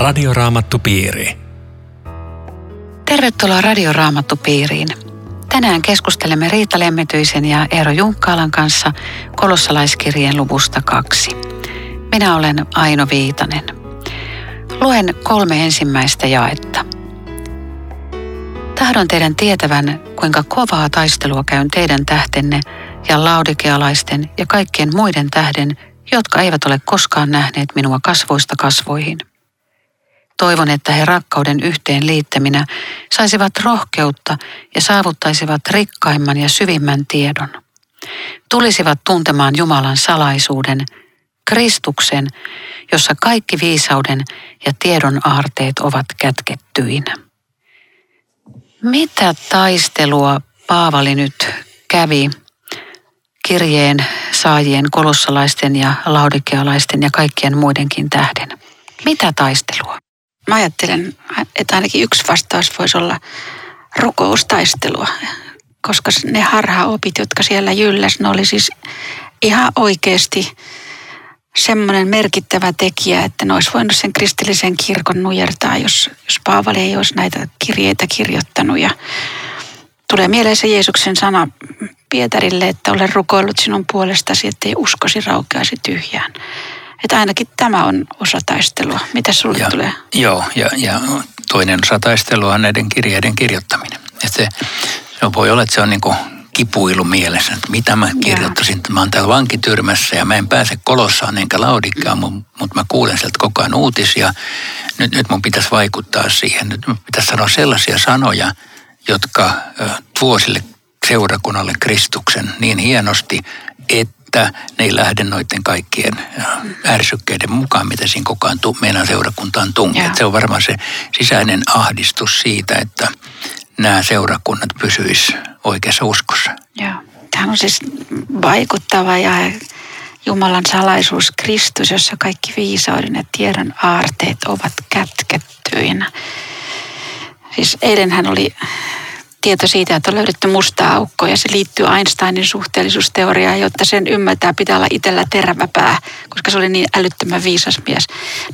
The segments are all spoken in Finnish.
Radioraamattupiiri. Tervetuloa Radioraamattupiiriin. Tänään keskustelemme Riita Lemmetyisen ja Eero Junkkaalan kanssa kolossalaiskirjeen luvusta kaksi. Minä olen Aino Viitanen. Luen kolme ensimmäistä jaetta. Tahdon teidän tietävän, kuinka kovaa taistelua käyn teidän tähtenne ja laudikealaisten ja kaikkien muiden tähden, jotka eivät ole koskaan nähneet minua kasvoista kasvoihin. Toivon, että he rakkauden yhteen liittäminä saisivat rohkeutta ja saavuttaisivat rikkaimman ja syvimmän tiedon. Tulisivat tuntemaan Jumalan salaisuuden, Kristuksen, jossa kaikki viisauden ja tiedon aarteet ovat kätkettyinä. Mitä taistelua Paavali nyt kävi kirjeen saajien kolossalaisten ja laudikealaisten ja kaikkien muidenkin tähden? Mitä taistelua? Mä ajattelen, että ainakin yksi vastaus voisi olla rukoustaistelua, koska ne harhaopit, jotka siellä jylläs, ne oli siis ihan oikeasti semmoinen merkittävä tekijä, että ne olisi voinut sen kristillisen kirkon nujertaa, jos, jos Paavali ei olisi näitä kirjeitä kirjoittanut. Ja tulee mieleen se Jeesuksen sana Pietarille, että olen rukoillut sinun puolestasi, ettei uskosi raukeasi tyhjään. Että ainakin tämä on osa taistelua. Mitä sulle ja, tulee? Joo, ja, ja toinen osa taistelua on näiden kirjeiden kirjoittaminen. Että se, se voi olla, että se on niin kuin kipuilu mielessä, että mitä mä kirjoittaisin. Että mä oon täällä vankityrmässä ja mä en pääse kolossaan enkä laudikkaan, mutta mä kuulen sieltä koko ajan uutisia. Nyt, nyt mun pitäisi vaikuttaa siihen. Nyt mun pitäisi sanoa sellaisia sanoja, jotka tuo sille seurakunnalle Kristuksen niin hienosti, että ne ei lähde noiden kaikkien ärsykkeiden mukaan, mitä siinä koko ajan meidän seurakuntaan tunkee. Se on varmaan se sisäinen ahdistus siitä, että nämä seurakunnat pysyisivät oikeassa uskossa. Joo. Tämä on siis vaikuttava ja Jumalan salaisuus Kristus, jossa kaikki viisauden ja tiedon aarteet ovat kätkettyinä. Siis eilenhän oli tieto siitä, että on löydetty musta aukko ja se liittyy Einsteinin suhteellisuusteoriaan, jotta sen ymmärtää pitää olla itsellä terävä pää, koska se oli niin älyttömän viisas mies.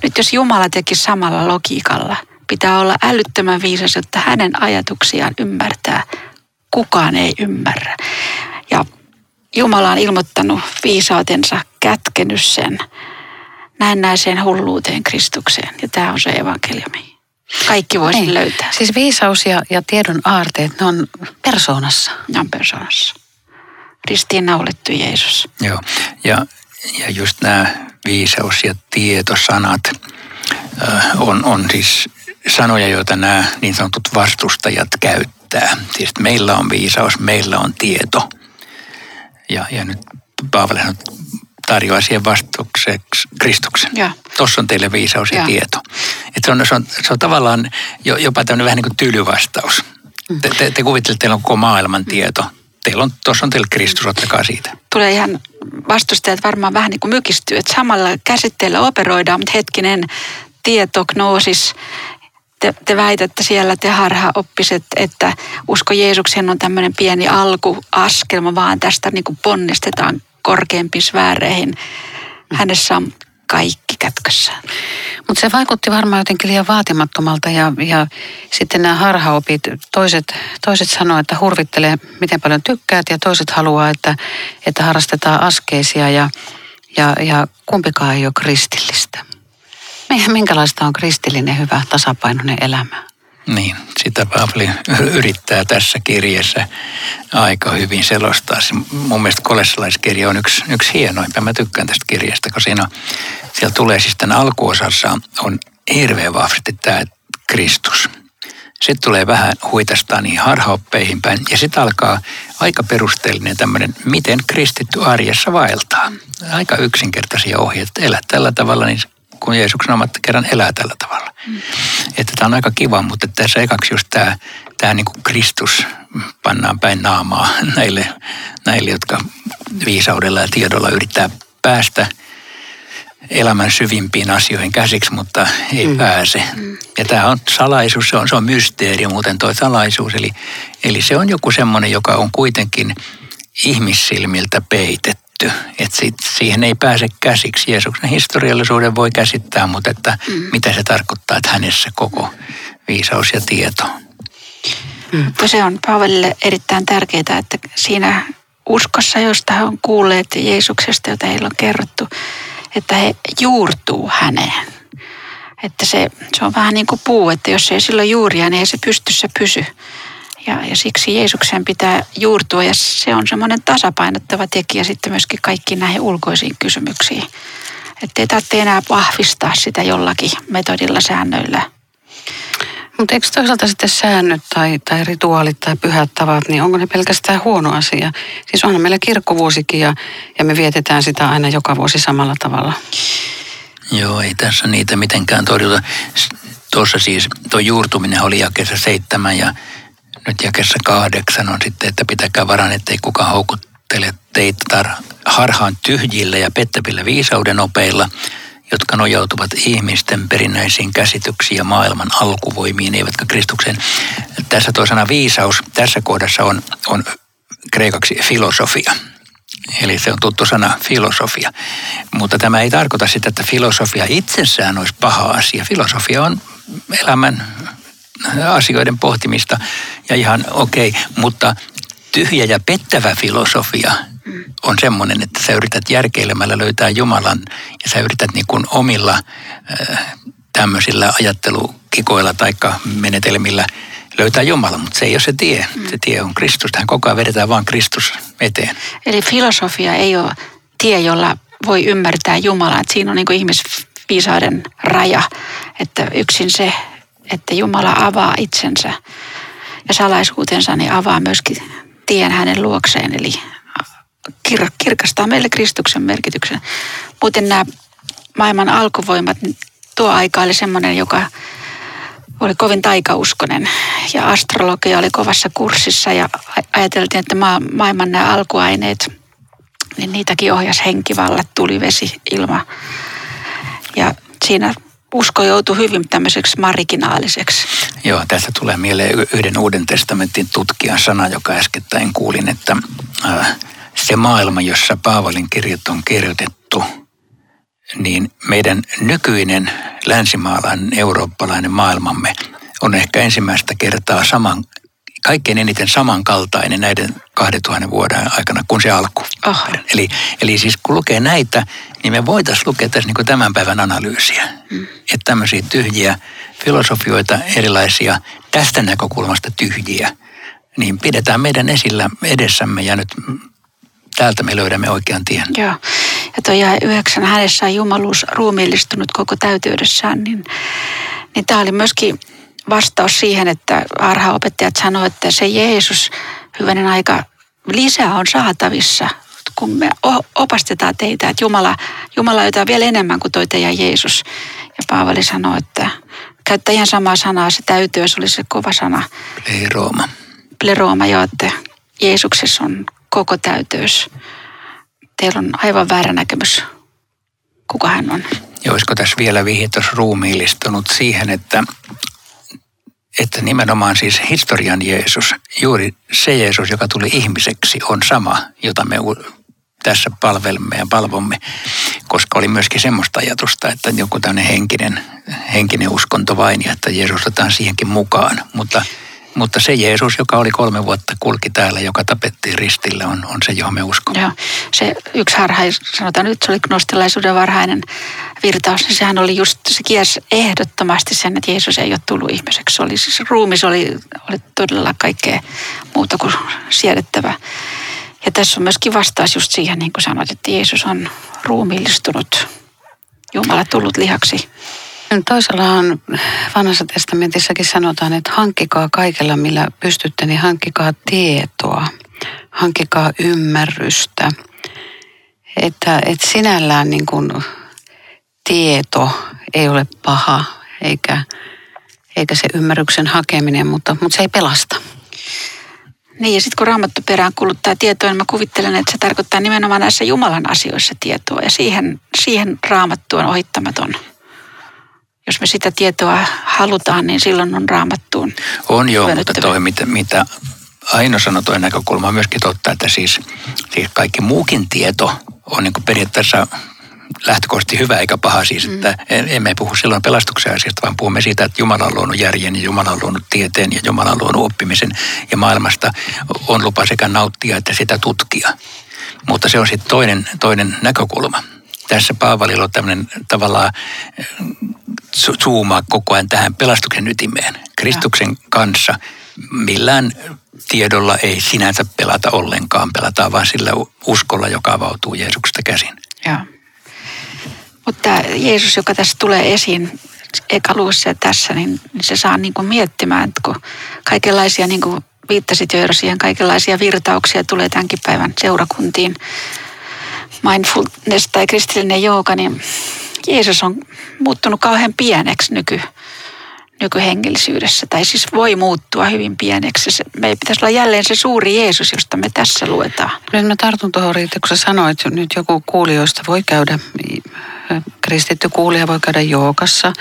Nyt jos Jumala teki samalla logiikalla, pitää olla älyttömän viisas, jotta hänen ajatuksiaan ymmärtää. Kukaan ei ymmärrä. Ja Jumala on ilmoittanut viisautensa, kätkenyt sen näennäiseen hulluuteen Kristukseen. Ja tämä on se evankeliumi. Kaikki voisi niin. löytää. Siis viisaus ja, ja tiedon aarteet, ne on persoonassa. Ne on persoonassa. Ristiinnaulettu Jeesus. Joo, ja, ja just nämä viisaus- ja tietosanat äh, on, on siis sanoja, joita nämä niin sanotut vastustajat käyttää. Siis meillä on viisaus, meillä on tieto. Ja, ja nyt Paavali tarjoaa siihen vastaukseksi Kristuksen. Tuossa on teille viisaus ja, ja. tieto. Et se, on, se, on, se on tavallaan jopa tämmöinen vähän niin kuin tylyvastaus. Mm. Te, te, te kuvittelette, että teillä on koko maailman mm. tieto. Teillä on, tuossa on teillä Kristus, ottakaa siitä. Tulee ihan vastustajat varmaan vähän niin kuin mykistyy, että samalla käsitteellä operoidaan, mutta hetkinen tieto, gnoosis, te, te väitätte siellä, te harha oppiset, että usko Jeesukseen on tämmöinen pieni alkuaskelma, vaan tästä niin kuin ponnistetaan korkeampiin sfääreihin. Hänessä on kaikki kätkössä. Mutta se vaikutti varmaan jotenkin liian vaatimattomalta ja, ja sitten nämä harhaopit, toiset, toiset sanoo, että hurvittelee miten paljon tykkäät ja toiset haluaa, että, että harrastetaan askeisia ja, ja, ja kumpikaan ei ole kristillistä. Minkälaista on kristillinen hyvä tasapainoinen elämä? Niin, sitä Paavali yrittää tässä kirjassa aika hyvin selostaa. Mun mielestä kolessalaiskirja on yksi, yksi hienoimpia. Mä tykkään tästä kirjasta, kun siinä on, siellä tulee siis tämän alkuosassa on hirveän vahvasti tämä Kristus. Sitten tulee vähän huitastaa niihin harhaoppeihin päin ja sitten alkaa aika perusteellinen tämmöinen, miten kristitty arjessa vaeltaa. Aika yksinkertaisia ohjeita. Elä tällä tavalla, niin kun Jeesuksen omat kerran elää tällä tavalla. Mm. Että tämä on aika kiva, mutta tässä ekaksi just tämä, tämä niin kuin Kristus pannaan päin naamaa näille, näille, jotka viisaudella ja tiedolla yrittää päästä elämän syvimpiin asioihin käsiksi, mutta ei mm. pääse. Mm. Ja tämä on salaisuus, se on, se on mysteeri muuten tuo salaisuus. Eli, eli se on joku semmoinen, joka on kuitenkin ihmissilmiltä peitetty että siihen ei pääse käsiksi. Jeesuksen historiallisuuden voi käsittää, mutta että mm. mitä se tarkoittaa, että hänessä koko viisaus ja tieto. Mm. Se on Paavalille erittäin tärkeää, että siinä uskossa, josta he on kuulleet Jeesuksesta, jota heillä on kerrottu, että he juurtuu häneen. Että se, se on vähän niin kuin puu, että jos ei sillä juuria, niin ei se pystyssä pysy. Ja, ja siksi Jeesuksen pitää juurtua ja se on semmoinen tasapainottava tekijä sitten myöskin kaikkiin näihin ulkoisiin kysymyksiin. Että ei tarvitse enää vahvistaa sitä jollakin metodilla, säännöillä. Mutta eikö toisaalta sitten säännöt tai, tai rituaalit tai pyhät tavat, niin onko ne pelkästään huono asia? Siis onhan meillä kirkkovuosikin ja, ja me vietetään sitä aina joka vuosi samalla tavalla. Joo, ei tässä niitä mitenkään torjuta. Tuossa siis tuo juurtuminen oli jakeessa seitsemän ja nyt jakessa kahdeksan on sitten, että pitäkää varan, ettei kukaan houkuttele teitä tar- harhaan tyhjillä ja pettävillä viisauden opeilla, jotka nojautuvat ihmisten perinnäisiin käsityksiin ja maailman alkuvoimiin, eivätkä Kristukseen. Tässä tuo sana viisaus tässä kohdassa on, on kreikaksi filosofia. Eli se on tuttu sana filosofia. Mutta tämä ei tarkoita sitä, että filosofia itsessään olisi paha asia. Filosofia on elämän asioiden pohtimista ja ihan okei, okay, mutta tyhjä ja pettävä filosofia on semmoinen, että sä yrität järkeilemällä löytää Jumalan ja sä yrität niin kuin omilla äh, tämmöisillä ajattelukikoilla tai menetelmillä löytää Jumala, mutta se ei ole se tie. Se tie on Kristus. Tähän koko ajan vedetään vaan Kristus eteen. Eli filosofia ei ole tie, jolla voi ymmärtää Jumalaa. Siinä on niin ihmisviisauden raja, että yksin se että Jumala avaa itsensä ja salaisuutensa, niin avaa myöskin tien hänen luokseen, eli kir- kirkastaa meille Kristuksen merkityksen. Muuten nämä maailman alkuvoimat, niin tuo aika oli semmoinen, joka oli kovin taikauskonen ja astrologia oli kovassa kurssissa ja ajateltiin, että ma- maailman nämä alkuaineet, niin niitäkin ohjas henkivallat, tuli vesi, ilma. Ja siinä usko joutui hyvin tämmöiseksi marginaaliseksi. Joo, tässä tulee mieleen yhden Uuden testamentin tutkijan sana, joka äskettäin kuulin, että äh, se maailma, jossa Paavalin kirjat on kirjoitettu, niin meidän nykyinen länsimaalainen, eurooppalainen maailmamme on ehkä ensimmäistä kertaa saman, kaikkein eniten samankaltainen näiden 2000 vuoden aikana kuin se alku. Oh. Eli, eli siis kun lukee näitä, niin me voitaisiin lukea tässä niin tämän päivän analyysiä. Mm. Että tämmöisiä tyhjiä filosofioita, erilaisia tästä näkökulmasta tyhjiä, niin pidetään meidän esillä edessämme ja nyt täältä me löydämme oikean tien. Joo. Ja tuo jäi yhdeksän hänessä on jumaluus ruumiillistunut koko täyteydessään, niin, niin tämä oli myöskin vastaus siihen, että harhaopettajat sanoivat, että se Jeesus, hyvänen aika, lisää on saatavissa, kun me opastetaan teitä, että Jumala, Jumala jotain vielä enemmän kuin toi teidän Jeesus. Ja Paavali sanoi, että käyttää ihan samaa sanaa, se täytyy, se oli se kova sana. Plerooma. Plerooma, joo, että Jeesuksessa on koko täyteys. Teillä on aivan väärä näkemys, kuka hän on. Ja olisiko tässä vielä vihjeessä ruumiillistunut siihen, että että nimenomaan siis historian Jeesus, juuri se Jeesus, joka tuli ihmiseksi, on sama, jota me tässä palvelemme ja palvomme, koska oli myöskin semmoista ajatusta, että joku tämmöinen henkinen, henkinen uskonto vain ja että Jeesus otetaan siihenkin mukaan. Mutta, mutta se Jeesus, joka oli kolme vuotta kulki täällä, joka tapettiin ristillä, on, on se, johon me uskomme. Joo, se yksi harha, sanotaan nyt, se oli gnostilaisuuden varhainen virtaus, niin sehän oli just, se kies ehdottomasti sen, että Jeesus ei ole tullut ihmiseksi. Se oli siis, ruumis oli, oli todella kaikkea muuta kuin siedettävä. Ja tässä on myöskin vastaus just siihen, niin kuin sanoit, että Jeesus on ruumiillistunut, Jumala tullut lihaksi. Toisella on vanhassa testamentissakin sanotaan, että hankkikaa kaikella, millä pystytte, niin hankkikaa tietoa, hankkikaa ymmärrystä. Että, että sinällään niin kuin tieto ei ole paha, eikä, eikä se ymmärryksen hakeminen, mutta, mutta se ei pelasta. Niin ja sitten kun raamattu perään kuluttaa tietoa, niin mä kuvittelen, että se tarkoittaa nimenomaan näissä Jumalan asioissa tietoa. Ja siihen, siihen raamattu on ohittamaton. Jos me sitä tietoa halutaan, niin silloin on raamattuun. On joo, mutta toi mitä, mitä Aino sanoi toinen näkökulma on myöskin totta, että siis, siis kaikki muukin tieto on niin periaatteessa lähtökohtaisesti hyvä eikä paha siis, mm. että emme puhu silloin pelastuksen asiasta, vaan puhumme siitä, että Jumala on luonut järjen ja Jumala on luonut tieteen ja Jumala on luonut oppimisen ja maailmasta on lupa sekä nauttia että sitä tutkia. Mutta se on sitten toinen, toinen näkökulma. Tässä Paavalilla on tämmöinen tavallaan zoomaa koko ajan tähän pelastuksen ytimeen. Kristuksen kanssa millään tiedolla ei sinänsä pelata ollenkaan, pelataan vaan sillä uskolla, joka avautuu Jeesuksesta käsin. Joo. Mutta Jeesus, joka tässä tulee esiin ekaluussa ja tässä, niin, niin se saa niin kuin miettimään, että kun kaikenlaisia, niin kuin viittasit jo siihen, kaikenlaisia virtauksia tulee tämänkin päivän seurakuntiin, mindfulness tai kristillinen jooga, niin Jeesus on muuttunut kauhean pieneksi nyky, nykyhengellisyydessä. Tai siis voi muuttua hyvin pieneksi. Se, meidän pitäisi olla jälleen se suuri Jeesus, josta me tässä luetaan. Nyt mä tartun tuohon Riitta, kun sä sanoit, että nyt joku kuulijoista voi käydä, kristitty kuulija voi käydä jookassa.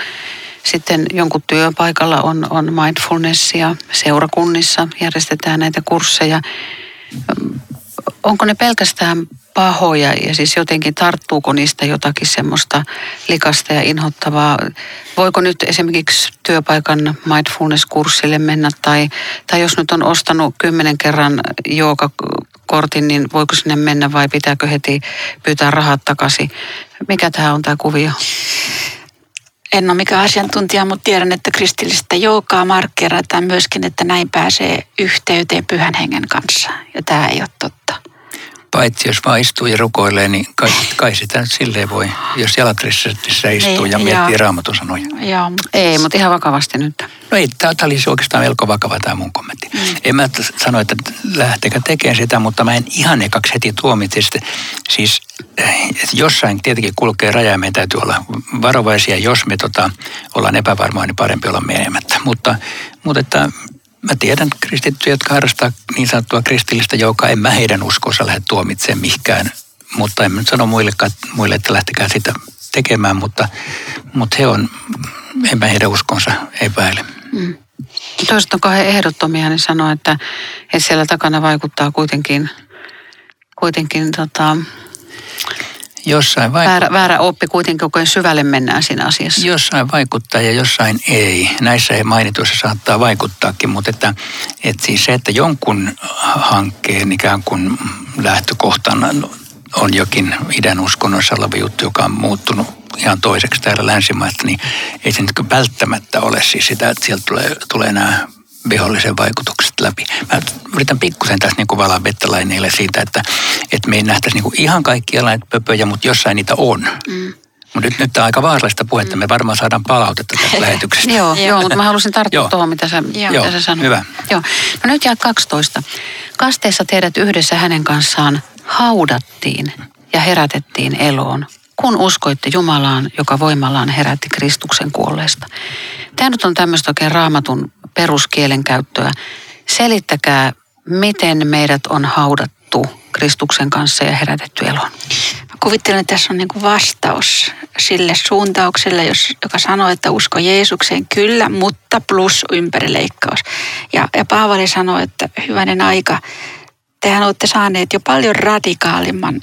Sitten jonkun työpaikalla on, on mindfulnessia, seurakunnissa järjestetään näitä kursseja. Onko ne pelkästään pahoja ja siis jotenkin tarttuuko niistä jotakin semmoista likasta ja inhottavaa. Voiko nyt esimerkiksi työpaikan mindfulness-kurssille mennä tai, tai jos nyt on ostanut kymmenen kerran kortin, niin voiko sinne mennä vai pitääkö heti pyytää rahat takaisin? Mikä tämä on tämä kuvio? En ole mikään asiantuntija, mutta tiedän, että kristillistä joukaa markkerataan myöskin, että näin pääsee yhteyteen pyhän hengen kanssa. Ja tämä ei ole totta paitsi jos vaan istuu ja rukoilee, niin kai, kai sitä nyt silleen voi, jos jalatrissa istuu niin, ja miettii raamatun sanoja. Joo, ei, mutta ihan vakavasti nyt. No ei, tämä olisi oikeastaan melko vakava tämä mun kommentti. Mm. En mä sano, että lähtekää tekemään sitä, mutta mä en ihan ekaksi heti tuomitse sitä. Siis jossain tietenkin kulkee raja ja meidän täytyy olla varovaisia. Jos me tota, ollaan epävarmoja, niin parempi olla menemättä. Mutta, mutta että mä tiedän kristittyjä, jotka harrastaa niin sanottua kristillistä joka En mä heidän uskonsa lähde tuomitsemaan mihinkään, mutta en mä nyt sano muille, muille että lähtekää sitä tekemään, mutta, mutta he on, en mä heidän uskonsa epäile. Mm. Toiset on kauhean ehdottomia, niin sanoo, että, että siellä takana vaikuttaa kuitenkin, kuitenkin tota, Jossain vaikuttaa. Väärä, väärä oppi kuitenkin, koko ajan syvälle mennään siinä asiassa. Jossain vaikuttaa ja jossain ei. Näissä ei mainituissa saattaa vaikuttaakin, mutta että, että siis se, että jonkun hankkeen ikään kuin lähtökohtana on jokin idän uskonnoissa oleva juttu, joka on muuttunut ihan toiseksi täällä länsimaista, niin ei se nyt välttämättä ole siis sitä, että sieltä tulee, tulee nämä vihollisen vaikutukset läpi. Mä yritän pikkusen tässä niin valaa vettä siitä, että, että me ei nähtäisi niin ihan kaikkia näitä pöpöjä, mutta jossain niitä on. Mm. Mutta nyt, nyt tämä on aika vaarallista puhetta. Me varmaan saadaan palautetta tästä lähetyksestä. joo, joo, mutta mä halusin tarttua tuohon, mitä sä, joo. mitä sä sanoit. Hyvä. Joo. No nyt jää 12. Kasteessa teidät yhdessä hänen kanssaan haudattiin ja herätettiin eloon, kun uskoitte Jumalaan, joka voimallaan herätti Kristuksen kuolleesta. Tämä nyt on tämmöistä oikein raamatun peruskielen käyttöä. Selittäkää, miten meidät on haudattu Kristuksen kanssa ja herätetty eloon. Mä kuvittelen, että tässä on niin vastaus sille suuntaukselle, jos, joka sanoo, että usko Jeesukseen kyllä, mutta plus ympärileikkaus. Ja, ja Paavali sanoi, että hyvänen aika, tehän olette saaneet jo paljon radikaalimman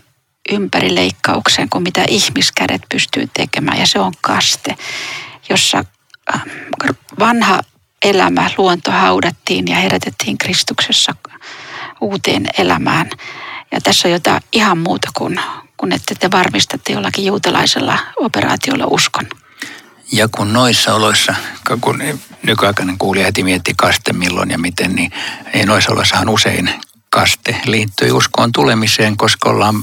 ympärileikkauksen kuin mitä ihmiskädet pystyy tekemään. Ja se on kaste, jossa äh, vanha elämä, luonto haudattiin ja herätettiin Kristuksessa uuteen elämään. Ja tässä on jotain ihan muuta kuin, kuin että te varmistatte jollakin juutalaisella operaatiolla uskon. Ja kun noissa oloissa, kun nykyaikainen kuulija heti mietti kaste milloin ja miten, niin noissa oloissahan usein kaste liittyy uskoon tulemiseen, koska ollaan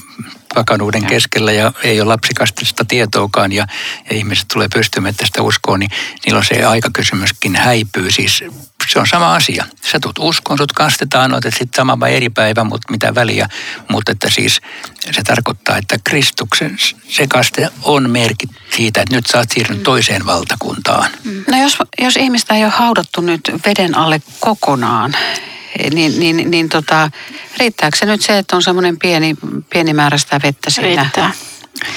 vakanuuden keskellä ja ei ole lapsikastista tietoakaan ja, ja ihmiset tulee pystymään tästä uskoon, niin niillä se aikakysymyskin häipyy. Siis se on sama asia. Sä tulet uskoon, sut kastetaan, olet sitten sama vai eri päivä, mutta mitä väliä. Mutta että siis se tarkoittaa, että Kristuksen se kaste on merkki siitä, että nyt sä oot siirtynyt mm. toiseen valtakuntaan. No jos, jos ihmistä ei ole haudattu nyt veden alle kokonaan, niin, niin, niin tota, riittääkö se nyt se, että on semmoinen pieni, pieni määrä sitä vettä siinä? Riittää.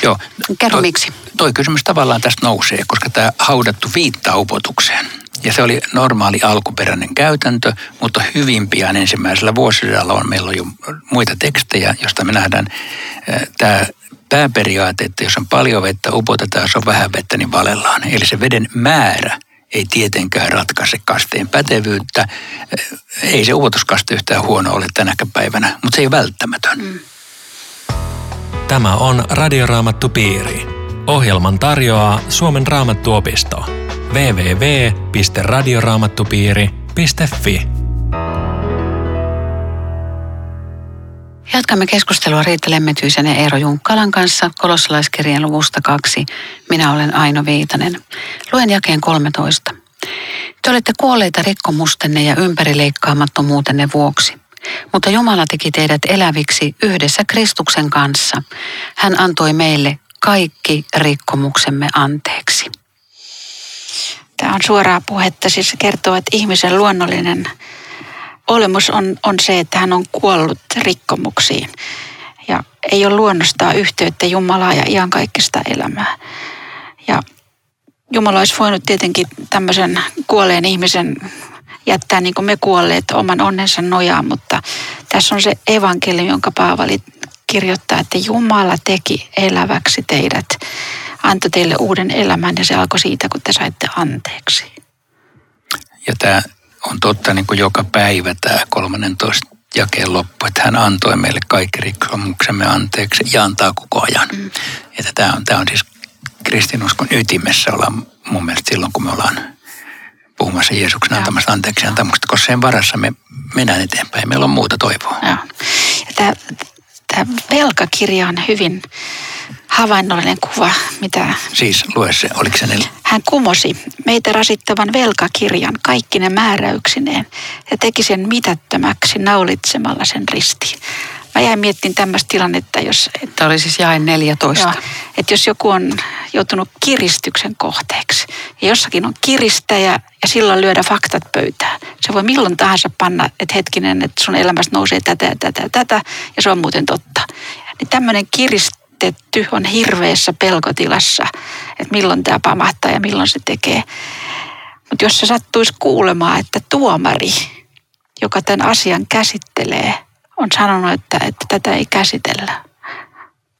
Joo. Kerro toi, miksi. Toi kysymys tavallaan tästä nousee, koska tämä haudattu viittaa upotukseen. Ja se oli normaali alkuperäinen käytäntö, mutta hyvin pian ensimmäisellä vuosisadalla on meillä on jo muita tekstejä, josta me nähdään tämä pääperiaate, että jos on paljon vettä, upotetaan, jos on vähän vettä, niin valellaan. Eli se veden määrä ei tietenkään ratkaise kasteen pätevyyttä. Ei se upotuskaste yhtään huono ole tänäkään päivänä, mutta se ei ole välttämätön. Mm. Tämä on Radioraamattu Piiri. Ohjelman tarjoaa Suomen raamattuopisto. www.radioraamattupiiri.fi Jatkamme keskustelua Riitta Lemmetyisen ja Eero Junkkalan kanssa kolossalaiskirjan luvusta kaksi. Minä olen Aino Viitanen. Luen jakeen 13. Te olette kuolleita rikkomustenne ja ympärileikkaamattomuutenne vuoksi. Mutta Jumala teki teidät eläviksi yhdessä Kristuksen kanssa. Hän antoi meille kaikki rikkomuksemme anteeksi. Tämä on suoraa puhetta, siis kertoo, että ihmisen luonnollinen olemus on, on se, että hän on kuollut rikkomuksiin ja ei ole luonnostaa yhteyttä Jumalaa ja iankaikkista elämää. Ja Jumala olisi voinut tietenkin tämmöisen kuolleen ihmisen jättää niin kuin me kuolleet oman onnensa nojaan, mutta tässä on se evankeliumi, jonka Paavali kirjoittaa, että Jumala teki eläväksi teidät, antoi teille uuden elämän ja se alkoi siitä, kun te saitte anteeksi. Ja tämä on totta niin kuin joka päivä tämä 13 jakeen loppu, että hän antoi meille kaikki rikkomuksemme anteeksi ja antaa koko ajan. Mm. Että tämä on, tämä on siis kristinuskon ytimessä olla mun mielestä silloin, kun me ollaan puhumassa Jeesuksen antamasta anteeksi antamusta, koska sen varassa me mennään eteenpäin. Meillä on muuta toivoa. Ja tämä, tämä velkakirja on hyvin havainnollinen kuva, mitä... Siis lue se, oliko se ne... Hän kumosi meitä rasittavan velkakirjan kaikki ne määräyksineen ja teki sen mitättömäksi naulitsemalla sen ristiin. Mä jäin miettimään tämmöistä tilannetta, jos... Että oli siis jae 14. Joo, että jos joku on joutunut kiristyksen kohteeksi ja jossakin on kiristäjä ja silloin lyödä faktat pöytään. Se voi milloin tahansa panna, että hetkinen, että sun elämästä nousee tätä ja tätä ja tätä ja se on muuten totta. Niin tämmöinen kiristetty on hirveässä pelkotilassa, että milloin tämä pamahtaa ja milloin se tekee. Mutta jos se sattuisi kuulemaan, että tuomari, joka tämän asian käsittelee, on sanonut, että, että tätä ei käsitellä.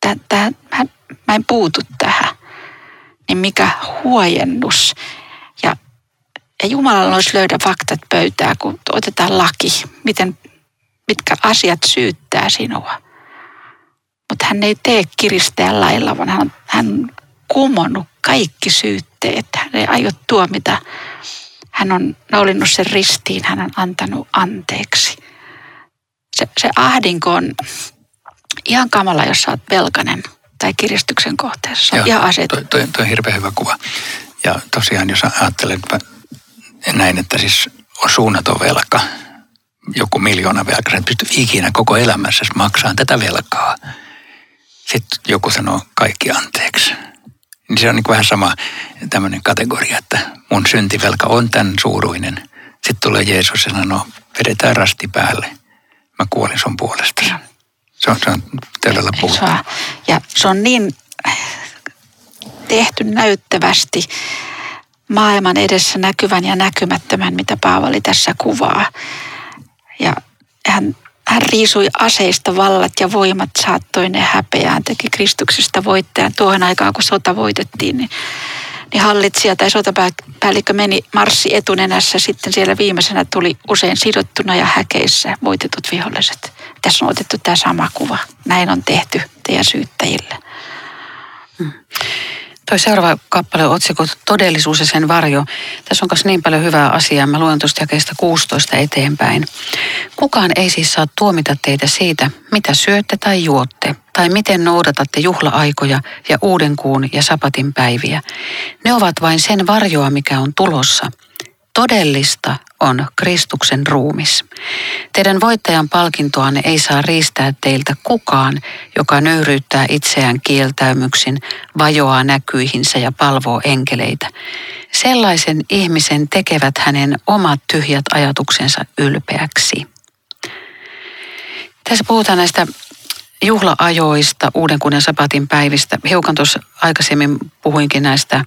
Tätä, mä, mä en puutu tähän. Niin mikä huojennus. Ja, ja Jumalalla olisi löydä faktat pöytää, kun otetaan laki, miten, mitkä asiat syyttää sinua. Mutta hän ei tee kiristäjän lailla, vaan hän, hän on kumonnut kaikki syytteet. Hän ei aio tuomita. Hän on naulinnut sen ristiin, hän on antanut anteeksi se, se ahdinko on ihan kamala, jos sä oot velkainen tai kiristyksen kohteessa. Joo, ihan aset... toi, toi, toi on hirveän hyvä kuva. Ja tosiaan, jos ajattelet näin, että siis on suunnaton velka, joku miljoona velka, sä et pysty ikinä koko elämässä maksamaan tätä velkaa. Sitten joku sanoo kaikki anteeksi. Niin se on niin vähän sama tämmöinen kategoria, että mun syntivelka on tämän suuruinen. Sitten tulee Jeesus ja sanoo, vedetään rasti päälle – mä kuolin sun puolesta. Se on, se on todella puhuttu. Ja se on niin tehty näyttävästi maailman edessä näkyvän ja näkymättömän, mitä Paavali tässä kuvaa. Ja hän, hän riisui aseista vallat ja voimat, saattoi ne häpeään, teki Kristuksesta voittajan. Tuohon aikaan, kun sota voitettiin, niin niin hallitsija tai sotapäällikkö meni marssi etunenässä. Sitten siellä viimeisenä tuli usein sidottuna ja häkeissä voitetut viholliset. Tässä on otettu tämä sama kuva. Näin on tehty teidän syyttäjille. Hmm. Toi seuraava kappale on otsikot Todellisuus ja sen varjo. Tässä on myös niin paljon hyvää asiaa. Mä luen tuosta jakeesta 16 eteenpäin. Kukaan ei siis saa tuomita teitä siitä, mitä syötte tai juotte, tai miten noudatatte juhla-aikoja ja uuden kuun ja sapatin päiviä. Ne ovat vain sen varjoa, mikä on tulossa – Todellista on Kristuksen ruumis. Teidän voittajan palkintoanne ei saa riistää teiltä kukaan, joka nöyryyttää itseään kieltäymyksin, vajoaa näkyihinsä ja palvoo enkeleitä. Sellaisen ihmisen tekevät hänen omat tyhjät ajatuksensa ylpeäksi. Tässä puhutaan näistä juhlaajoista, uuden kuuden sapatin päivistä. Hiukan tuossa aikaisemmin puhuinkin näistä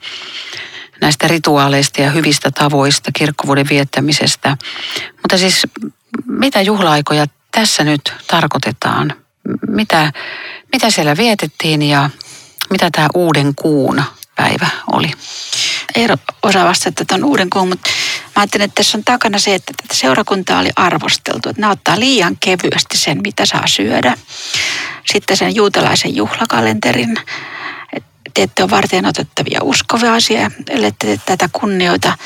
näistä rituaaleista ja hyvistä tavoista, kirkkovuoden viettämisestä. Mutta siis mitä juhlaaikoja tässä nyt tarkoitetaan? Mitä, mitä siellä vietettiin ja mitä tämä uuden kuun päivä oli? Eero osaa vastata tuon uuden kuun, mutta mä ajattelin, että tässä on takana se, että tätä seurakuntaa oli arvosteltu. Että ne ottaa liian kevyesti sen, mitä saa syödä. Sitten sen juutalaisen juhlakalenterin, te ette ole varten otettavia uskovaisia, ellette tätä kunnioita.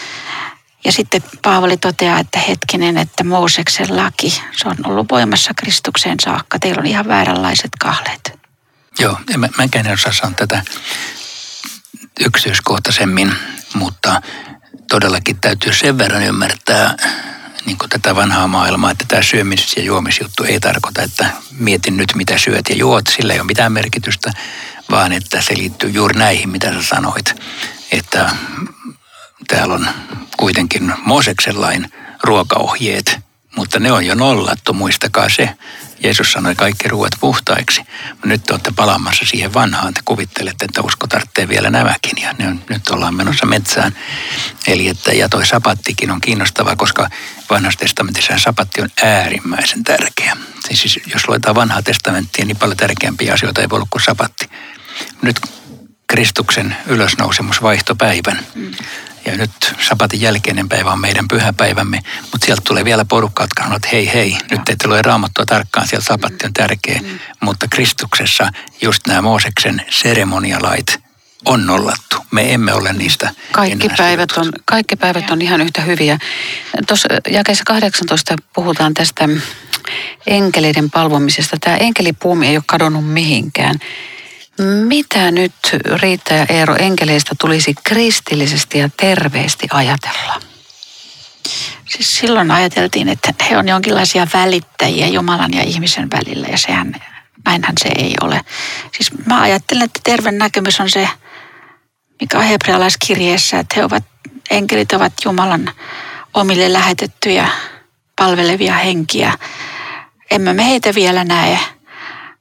Ja sitten Paavali toteaa, että hetkinen, että Mooseksen laki, se on ollut voimassa Kristukseen saakka. Teillä on ihan vääränlaiset kahleet. Joo, mä, mä en osaa sanoa tätä yksityiskohtaisemmin, mutta todellakin täytyy sen verran ymmärtää niin kuin tätä vanhaa maailmaa, että tämä syömis- ja juomisjuttu ei tarkoita, että mietin nyt mitä syöt ja juot, sillä ei ole mitään merkitystä, vaan että se liittyy juuri näihin, mitä sä sanoit, että täällä on kuitenkin Mooseksen lain ruokaohjeet, mutta ne on jo nollattu, muistakaa se. Jeesus sanoi kaikki ruoat puhtaiksi. Nyt te olette palaamassa siihen vanhaan. Te kuvittelette, että usko tarvitsee vielä nämäkin. Ja ne nyt ollaan menossa metsään. Eli että, ja toi sapattikin on kiinnostava, koska vanhassa testamentissa sapatti on äärimmäisen tärkeä. Siis jos luetaan vanhaa testamenttia, niin paljon tärkeämpiä asioita ei voi olla kuin sapatti. Nyt Kristuksen ylösnousemus vaihtopäivän. Mm. Ja nyt sapatin jälkeinen päivä on meidän pyhäpäivämme, mutta sieltä tulee vielä porukka, jotka sanoo, että hei hei, nyt ette lue raamattua tarkkaan, siellä sapatti on tärkeä. Mm. Mutta Kristuksessa just nämä Mooseksen seremonialait on nollattu. Me emme ole niistä Kaikki päivät on, kaikki päivät on ihan yhtä hyviä. Tuossa jakeessa 18 puhutaan tästä enkeleiden palvomisesta. Tämä enkelipuumi ei ole kadonnut mihinkään. Mitä nyt Riitta ja Eero enkeleistä tulisi kristillisesti ja terveesti ajatella? Siis silloin ajateltiin, että he on jonkinlaisia välittäjiä Jumalan ja ihmisen välillä ja sehän, näinhän se ei ole. Siis mä ajattelen, että terve näkemys on se, mikä on hebrealaiskirjeessä, että he ovat, enkelit ovat Jumalan omille lähetettyjä palvelevia henkiä. Emme me heitä vielä näe,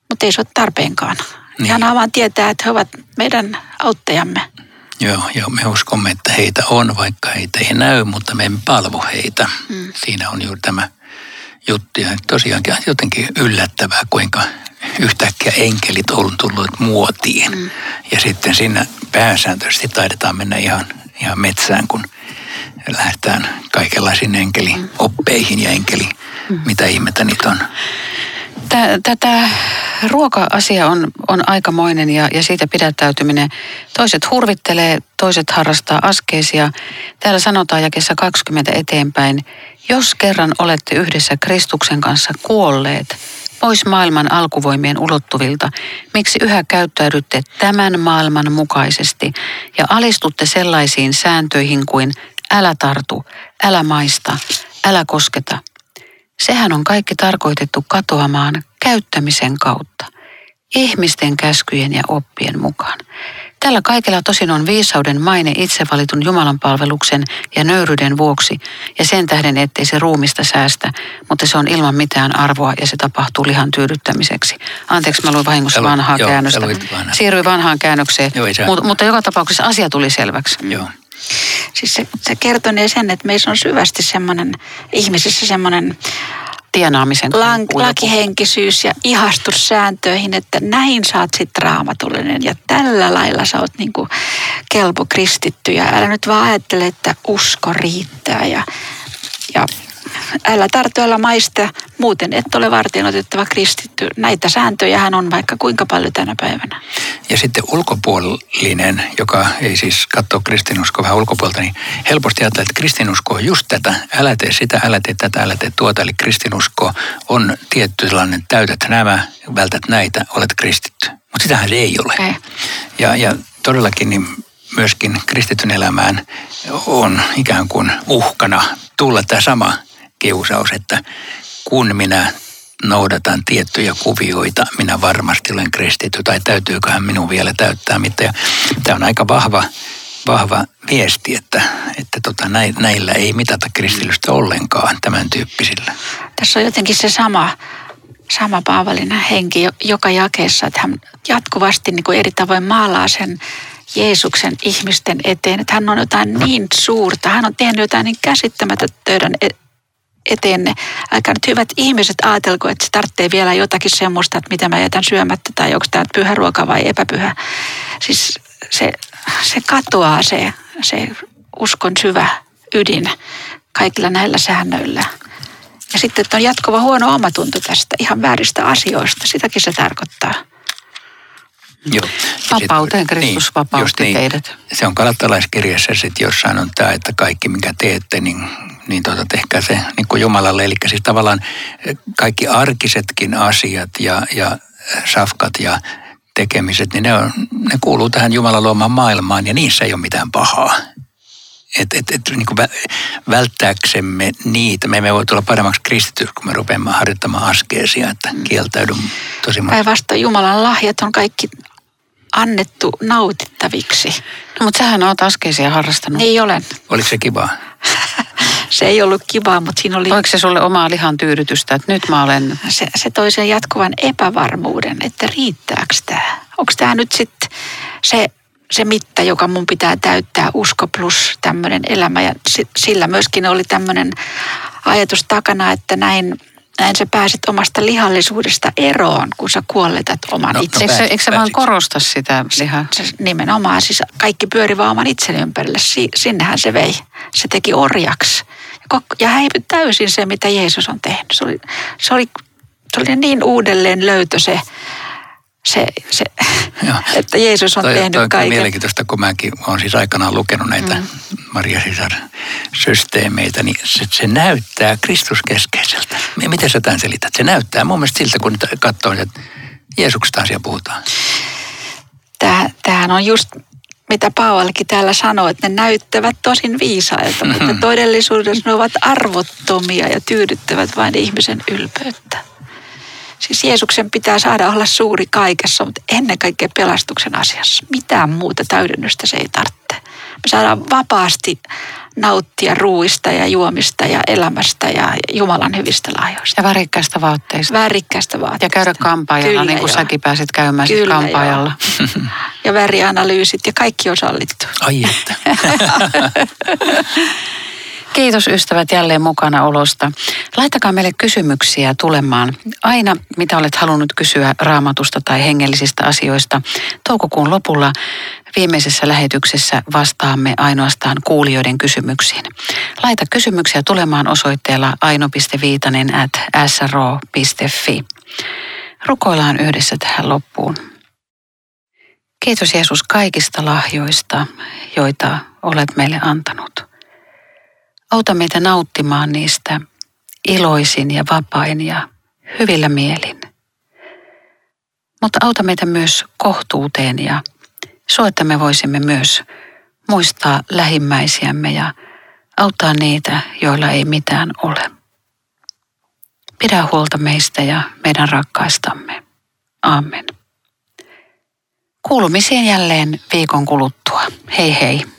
mutta ei se ole tarpeenkaan. Niin. Hän vaan tietää, että he ovat meidän auttajamme. Joo, joo, me uskomme, että heitä on, vaikka heitä ei näy, mutta me emme palvo heitä. Mm. Siinä on juuri tämä juttu. Ja tosiaankin jotenkin yllättävää, kuinka yhtäkkiä enkelit on tullut muotiin. Mm. Ja sitten siinä pääsääntöisesti taidetaan mennä ihan, ihan metsään, kun lähdetään kaikenlaisiin enkelioppeihin ja enkeli, mm. mitä ihmettä niitä on. Tätä ruoka-asia on, on aikamoinen ja, ja siitä pidättäytyminen. Toiset hurvittelee, toiset harrastaa askeisia. Täällä sanotaan jakessa 20 eteenpäin, jos kerran olette yhdessä Kristuksen kanssa kuolleet pois maailman alkuvoimien ulottuvilta, miksi yhä käyttäydytte tämän maailman mukaisesti ja alistutte sellaisiin sääntöihin kuin älä tartu, älä maista, älä kosketa – Sehän on kaikki tarkoitettu katoamaan käyttämisen kautta, ihmisten käskyjen ja oppien mukaan. Tällä kaikella tosin on viisauden maine itsevalitun Jumalan palveluksen ja nöyryyden vuoksi ja sen tähden, ettei se ruumista säästä, mutta se on ilman mitään arvoa ja se tapahtuu lihan tyydyttämiseksi. Anteeksi, mä luin vahingossa vanhaa joo, käännöstä. Siirryin vanhaan käännökseen, joo, Mut, mutta joka tapauksessa asia tuli selväksi. Joo. Siis se, se kertonee sen, että meissä on syvästi semmoinen, ihmisissä semmoinen tienaamisen lank, lakihenkisyys ja ihastus sääntöihin, että näin saat sitten raamatullinen. Ja tällä lailla sä oot niinku kelpo kristitty. Ja älä nyt vaan ajattele, että usko riittää ja, ja älä tartu, älä maista, muuten et ole varten otettava kristitty. Näitä sääntöjä hän on vaikka kuinka paljon tänä päivänä. Ja sitten ulkopuolinen, joka ei siis katso kristinuskoa vähän ulkopuolta, niin helposti ajattelee, että kristinusko on just tätä. Älä tee sitä, älä tee tätä, älä tee tuota. Eli kristinusko on tietty sellainen, täytät nämä, vältät näitä, olet kristitty. Mutta sitähän ei ole. Ei. Ja, ja todellakin niin myöskin kristityn elämään on ikään kuin uhkana tulla tämä sama kiusaus, että kun minä noudatan tiettyjä kuvioita, minä varmasti olen kristitty tai täytyyköhän minun vielä täyttää mitä. Tämä on aika vahva, vahva viesti, että, että tota, näillä ei mitata kristillystä ollenkaan tämän tyyppisillä. Tässä on jotenkin se sama, sama Paavalinen henki joka jakeessa, että hän jatkuvasti niin kuin eri tavoin maalaa sen Jeesuksen ihmisten eteen, että hän on jotain niin suurta, hän on tehnyt jotain niin käsittämätöntä eteenne. Aika nyt hyvät ihmiset ajatelko, että se tarvitsee vielä jotakin semmoista, että mitä mä jätän syömättä tai onko tämä pyhä ruoka vai epäpyhä. Siis se, se katoaa se, se uskon syvä ydin kaikilla näillä säännöillä. Ja sitten, että on jatkuva huono omatunto tästä ihan vääristä asioista. Sitäkin se tarkoittaa. Joo. Vapauteen Kristus niin, vapautti niin, teidät. Se on kalattalaiskirjassa sitten jossain on tämä, että kaikki minkä teette, niin, niin tuota, tehkää se niin kuin Jumalalle. Eli siis tavallaan kaikki arkisetkin asiat ja, ja safkat ja tekemiset, niin ne, on, ne kuuluu tähän Jumalan luomaan maailmaan ja niissä ei ole mitään pahaa. Et, et, et, niin kuin välttääksemme niitä, me emme voi tulla paremmaksi kristityksi, kun me rupeamme harjoittamaan askeesia, että mm. kieltäydyn tosi monta. Päinvastoin Jumalan lahjat on kaikki annettu nautittaviksi. No, mutta sähän olet askeisia harrastanut. Niin olen. Oliko se kivaa? se ei ollut kivaa, mutta siinä oli... Oliko se sulle omaa lihan tyydytystä, että nyt mä olen... Se, se toi sen jatkuvan epävarmuuden, että riittääkö tämä? Onko tämä nyt sitten se se mitta, joka mun pitää täyttää, usko plus tämmöinen elämä. Ja sillä myöskin oli tämmöinen ajatus takana, että näin, näin sä pääset omasta lihallisuudesta eroon, kun sä kuolletat oman no, itsesi. No, eikö, eikö sä vaan korosta sitä lihaa? Se, nimenomaan, siis kaikki pyöri vaan oman itseni ympärille. Si, sinnehän se vei. Se teki orjaksi. Ja häipyi täysin se, mitä Jeesus on tehnyt. Se oli, se oli, se oli niin uudelleen löytö se se, se että Jeesus on toi, tehnyt toi kaiken. mielenkiintoista, kun mäkin olen siis aikanaan lukenut näitä mm. Maria Sisar systeemeitä, niin se, se näyttää Kristuskeskeiseltä. Miten sä tämän selität? Se näyttää mun mielestä siltä, kun katsoo, että Jeesuksesta asia puhutaan. Tämähän on just mitä Paavalikin täällä sanoi, että ne näyttävät tosin viisailta, mutta todellisuudessa ne ovat arvottomia ja tyydyttävät vain ihmisen ylpeyttä. Siis Jeesuksen pitää saada olla suuri kaikessa, mutta ennen kaikkea pelastuksen asiassa. Mitään muuta täydennystä se ei tarvitse. Me saadaan vapaasti nauttia ruuista ja juomista ja elämästä ja Jumalan hyvistä lahjoista. Ja värikkäistä vaatteista. Värikkäistä vaatteista. Ja käydä kampaajalla, Kyllä, niin kuin joo. säkin pääsit käymään Kyllä, kampaajalla. ja värianalyysit ja kaikki on sallittu. Ai että. Kiitos ystävät jälleen mukana olosta. Laittakaa meille kysymyksiä tulemaan. Aina, mitä olet halunnut kysyä raamatusta tai hengellisistä asioista. Toukokuun lopulla viimeisessä lähetyksessä vastaamme ainoastaan kuulijoiden kysymyksiin. Laita kysymyksiä tulemaan osoitteella aino.viitanen at sro.fi. Rukoillaan yhdessä tähän loppuun. Kiitos Jeesus kaikista lahjoista, joita olet meille antanut. Auta meitä nauttimaan niistä iloisin ja vapain ja hyvillä mielin. Mutta auta meitä myös kohtuuteen ja so, että me voisimme myös muistaa lähimmäisiämme ja auttaa niitä, joilla ei mitään ole. Pidä huolta meistä ja meidän rakkaistamme. Amen. Kuulumisiin jälleen viikon kuluttua. Hei hei.